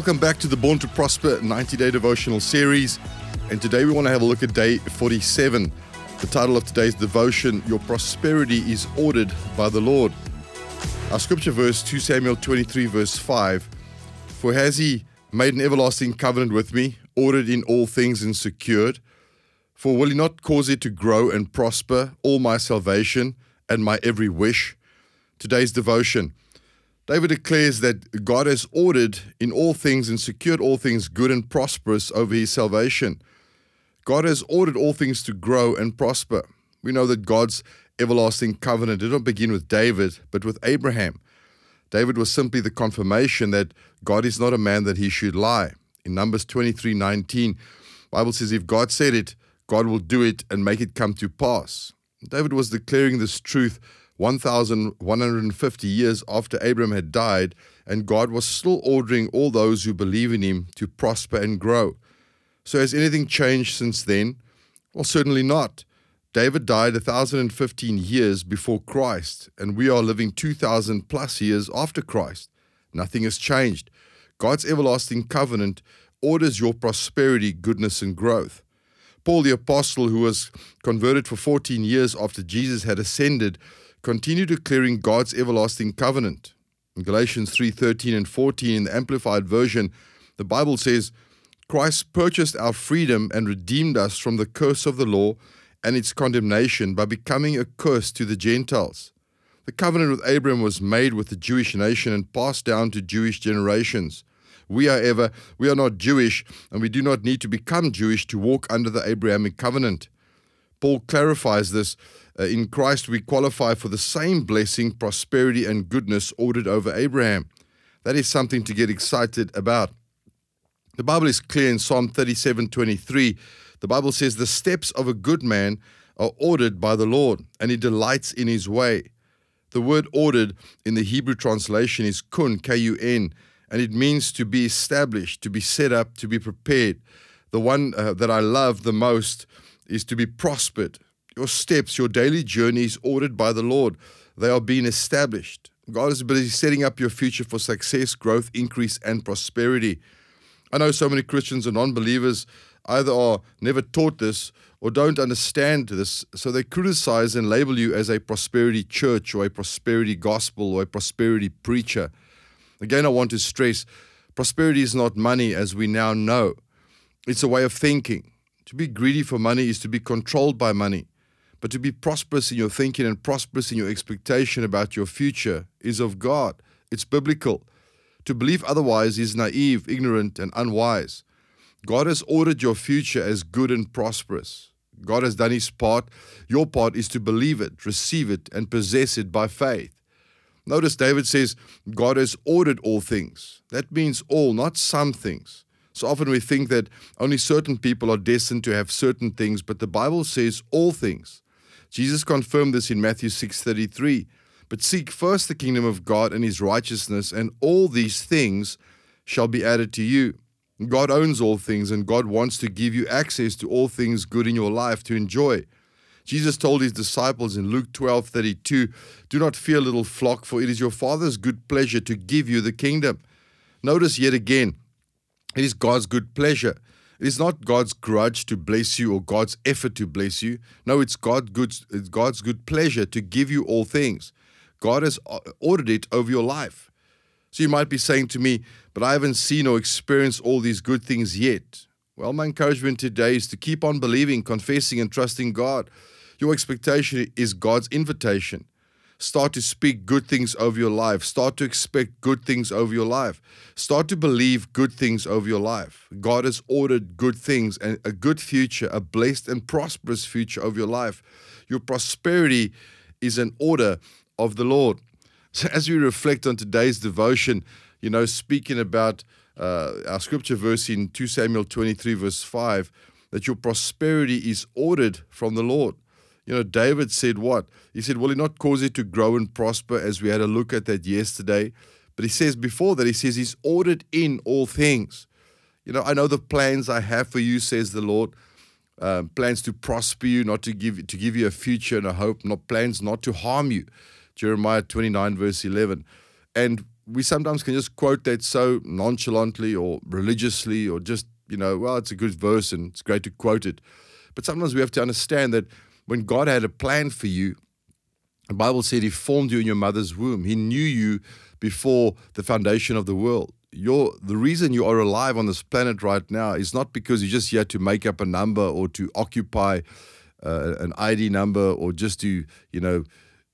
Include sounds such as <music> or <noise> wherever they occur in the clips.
Welcome back to the Born to Prosper 90 day devotional series. And today we want to have a look at day 47. The title of today's devotion Your Prosperity is Ordered by the Lord. Our scripture verse 2 Samuel 23, verse 5 For has he made an everlasting covenant with me, ordered in all things and secured? For will he not cause it to grow and prosper, all my salvation and my every wish? Today's devotion. David declares that God has ordered in all things and secured all things good and prosperous over his salvation. God has ordered all things to grow and prosper. We know that God's everlasting covenant did not begin with David, but with Abraham. David was simply the confirmation that God is not a man that he should lie. In Numbers 23 19, Bible says, If God said it, God will do it and make it come to pass. David was declaring this truth 1,150 years after Abram had died, and God was still ordering all those who believe in him to prosper and grow. So, has anything changed since then? Well, certainly not. David died 1,015 years before Christ, and we are living 2,000 plus years after Christ. Nothing has changed. God's everlasting covenant orders your prosperity, goodness, and growth. Paul the Apostle, who was converted for 14 years after Jesus had ascended, continue declaring God's everlasting covenant. In Galatians 3:13 and 14 in the amplified version, the Bible says, Christ purchased our freedom and redeemed us from the curse of the law and its condemnation by becoming a curse to the Gentiles. The covenant with Abraham was made with the Jewish nation and passed down to Jewish generations. We, however, we are not Jewish, and we do not need to become Jewish to walk under the Abrahamic covenant. Paul clarifies this uh, in Christ, we qualify for the same blessing, prosperity, and goodness ordered over Abraham. That is something to get excited about. The Bible is clear in Psalm 37 23. The Bible says, The steps of a good man are ordered by the Lord, and he delights in his way. The word ordered in the Hebrew translation is kun, K U N, and it means to be established, to be set up, to be prepared. The one uh, that I love the most is to be prospered, your steps, your daily journey is ordered by the Lord. They are being established. God is busy setting up your future for success, growth, increase, and prosperity. I know so many Christians and non believers either are never taught this or don't understand this, so they criticize and label you as a prosperity church or a prosperity gospel or a prosperity preacher. Again, I want to stress prosperity is not money as we now know, it's a way of thinking. To be greedy for money is to be controlled by money. But to be prosperous in your thinking and prosperous in your expectation about your future is of God. It's biblical. To believe otherwise is naive, ignorant, and unwise. God has ordered your future as good and prosperous. God has done his part. Your part is to believe it, receive it, and possess it by faith. Notice David says, God has ordered all things. That means all, not some things. So often we think that only certain people are destined to have certain things, but the Bible says all things. Jesus confirmed this in Matthew 6:33. But seek first the kingdom of God and his righteousness, and all these things shall be added to you. God owns all things, and God wants to give you access to all things good in your life to enjoy. Jesus told his disciples in Luke 12:32, "Do not fear, little flock, for it is your Father's good pleasure to give you the kingdom." Notice yet again, it is God's good pleasure. It is not God's grudge to bless you or God's effort to bless you. No, it's, God good, it's God's good pleasure to give you all things. God has ordered it over your life. So you might be saying to me, but I haven't seen or experienced all these good things yet. Well, my encouragement today is to keep on believing, confessing, and trusting God. Your expectation is God's invitation. Start to speak good things over your life. Start to expect good things over your life. Start to believe good things over your life. God has ordered good things and a good future, a blessed and prosperous future over your life. Your prosperity is an order of the Lord. <laughs> So, as we reflect on today's devotion, you know, speaking about uh, our scripture verse in 2 Samuel 23, verse 5, that your prosperity is ordered from the Lord. You know, David said what? He said, Will he not cause it to grow and prosper as we had a look at that yesterday? But he says before that, he says, He's ordered in all things. You know, I know the plans I have for you, says the Lord. Um, plans to prosper you, not to give to give you a future and a hope, not plans not to harm you. Jeremiah 29, verse 11. And we sometimes can just quote that so nonchalantly or religiously or just, you know, well, it's a good verse and it's great to quote it. But sometimes we have to understand that when God had a plan for you, the Bible said He formed you in your mother's womb. He knew you before the foundation of the world. The reason you are alive on this planet right now is not because you're just here to make up a number or to occupy uh, an ID number or just to, you know,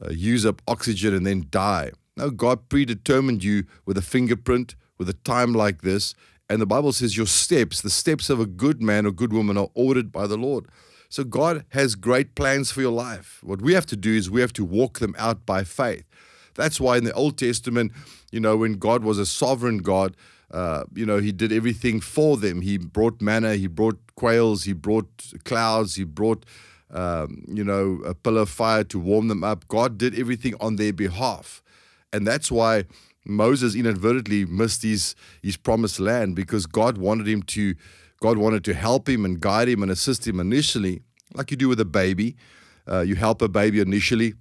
uh, use up oxygen and then die. No, God predetermined you with a fingerprint, with a time like this. And the Bible says your steps, the steps of a good man or good woman, are ordered by the Lord. So God has great plans for your life. What we have to do is we have to walk them out by faith. That's why in the Old Testament, you know, when God was a sovereign God, uh, you know, He did everything for them. He brought manna, He brought quails, He brought clouds, He brought, um, you know, a pillar of fire to warm them up. God did everything on their behalf. And that's why Moses inadvertently missed his, his promised land because God wanted him to God wanted to help him and guide him and assist him initially, like you do with a baby. Uh, you help a baby initially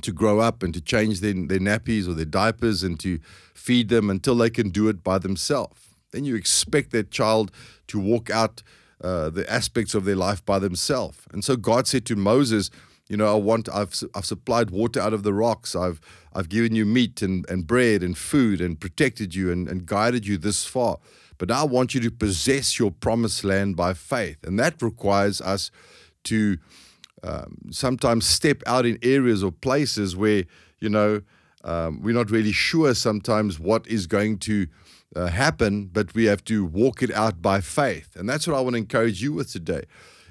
to grow up and to change their, their nappies or their diapers and to feed them until they can do it by themselves. Then you expect that child to walk out uh, the aspects of their life by themselves. And so God said to Moses, you know, I want, I've, I've supplied water out of the rocks. I've, I've given you meat and, and bread and food and protected you and, and guided you this far. But I want you to possess your promised land by faith. And that requires us to um, sometimes step out in areas or places where, you know, um, we're not really sure sometimes what is going to uh, happen, but we have to walk it out by faith. And that's what I want to encourage you with today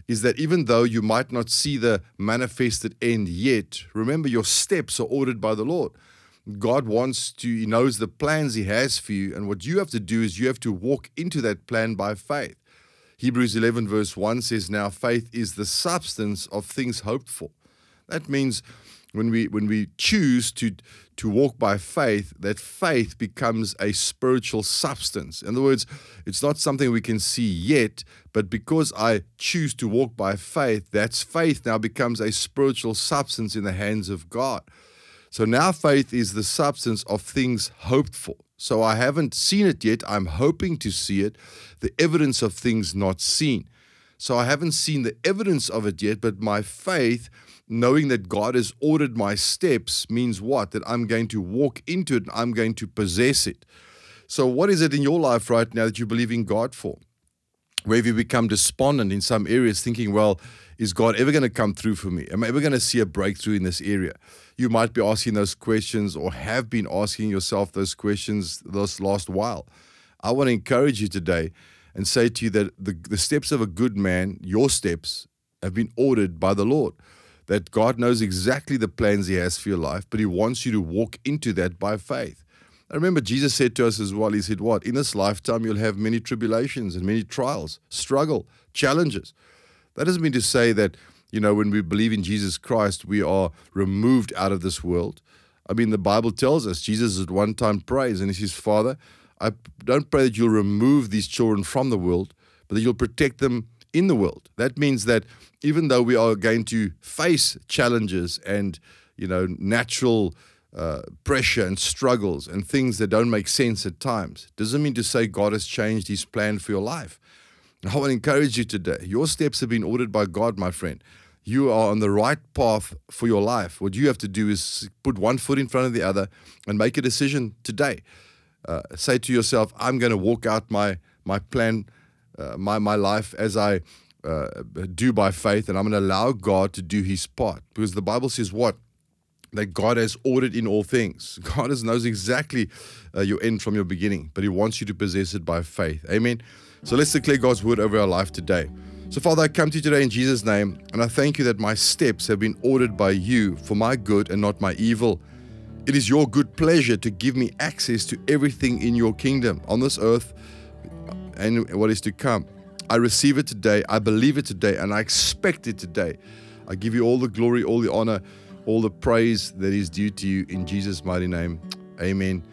is that even though you might not see the manifested end yet, remember your steps are ordered by the Lord. God wants to, He knows the plans He has for you. And what you have to do is you have to walk into that plan by faith. Hebrews 11, verse 1 says, Now faith is the substance of things hoped for. That means when we when we choose to to walk by faith, that faith becomes a spiritual substance. In other words, it's not something we can see yet, but because I choose to walk by faith, that's faith now becomes a spiritual substance in the hands of God. So now faith is the substance of things hoped for. So I haven't seen it yet. I'm hoping to see it, the evidence of things not seen. So I haven't seen the evidence of it yet, but my faith, knowing that God has ordered my steps, means what? That I'm going to walk into it and I'm going to possess it. So, what is it in your life right now that you believe in God for? Where have you become despondent in some areas, thinking, well, is God ever going to come through for me? Am I ever going to see a breakthrough in this area? You might be asking those questions or have been asking yourself those questions this last while. I want to encourage you today and say to you that the, the steps of a good man, your steps, have been ordered by the Lord. That God knows exactly the plans He has for your life, but He wants you to walk into that by faith. I remember Jesus said to us as well, He said, What? In this lifetime, you'll have many tribulations and many trials, struggle, challenges. That doesn't mean to say that, you know, when we believe in Jesus Christ, we are removed out of this world. I mean, the Bible tells us Jesus at one time prays and he says, Father, I don't pray that you'll remove these children from the world, but that you'll protect them in the world. That means that even though we are going to face challenges and, you know, natural uh, pressure and struggles and things that don't make sense at times, doesn't mean to say God has changed his plan for your life. I want to encourage you today. Your steps have been ordered by God, my friend. You are on the right path for your life. What you have to do is put one foot in front of the other and make a decision today. Uh, say to yourself, I'm going to walk out my, my plan, uh, my, my life as I uh, do by faith, and I'm going to allow God to do his part. Because the Bible says what? That God has ordered in all things. <laughs> God knows exactly uh, your end from your beginning, but he wants you to possess it by faith. Amen. So let's declare God's word over our life today. So, Father, I come to you today in Jesus' name, and I thank you that my steps have been ordered by you for my good and not my evil. It is your good pleasure to give me access to everything in your kingdom on this earth and what is to come. I receive it today, I believe it today, and I expect it today. I give you all the glory, all the honor, all the praise that is due to you in Jesus' mighty name. Amen,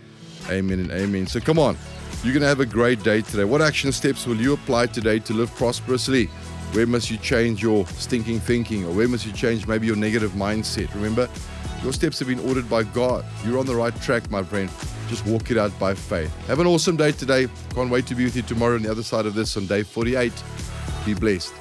amen, and amen. So, come on. You're going to have a great day today. What action steps will you apply today to live prosperously? Where must you change your stinking thinking? Or where must you change maybe your negative mindset? Remember, Your steps have been ordered by God. You're on the right track, my friend. Just walk it out by faith. Have an awesome day today. Can't wait to be with you tomorrow on the other side of this on day 48. Be blessed.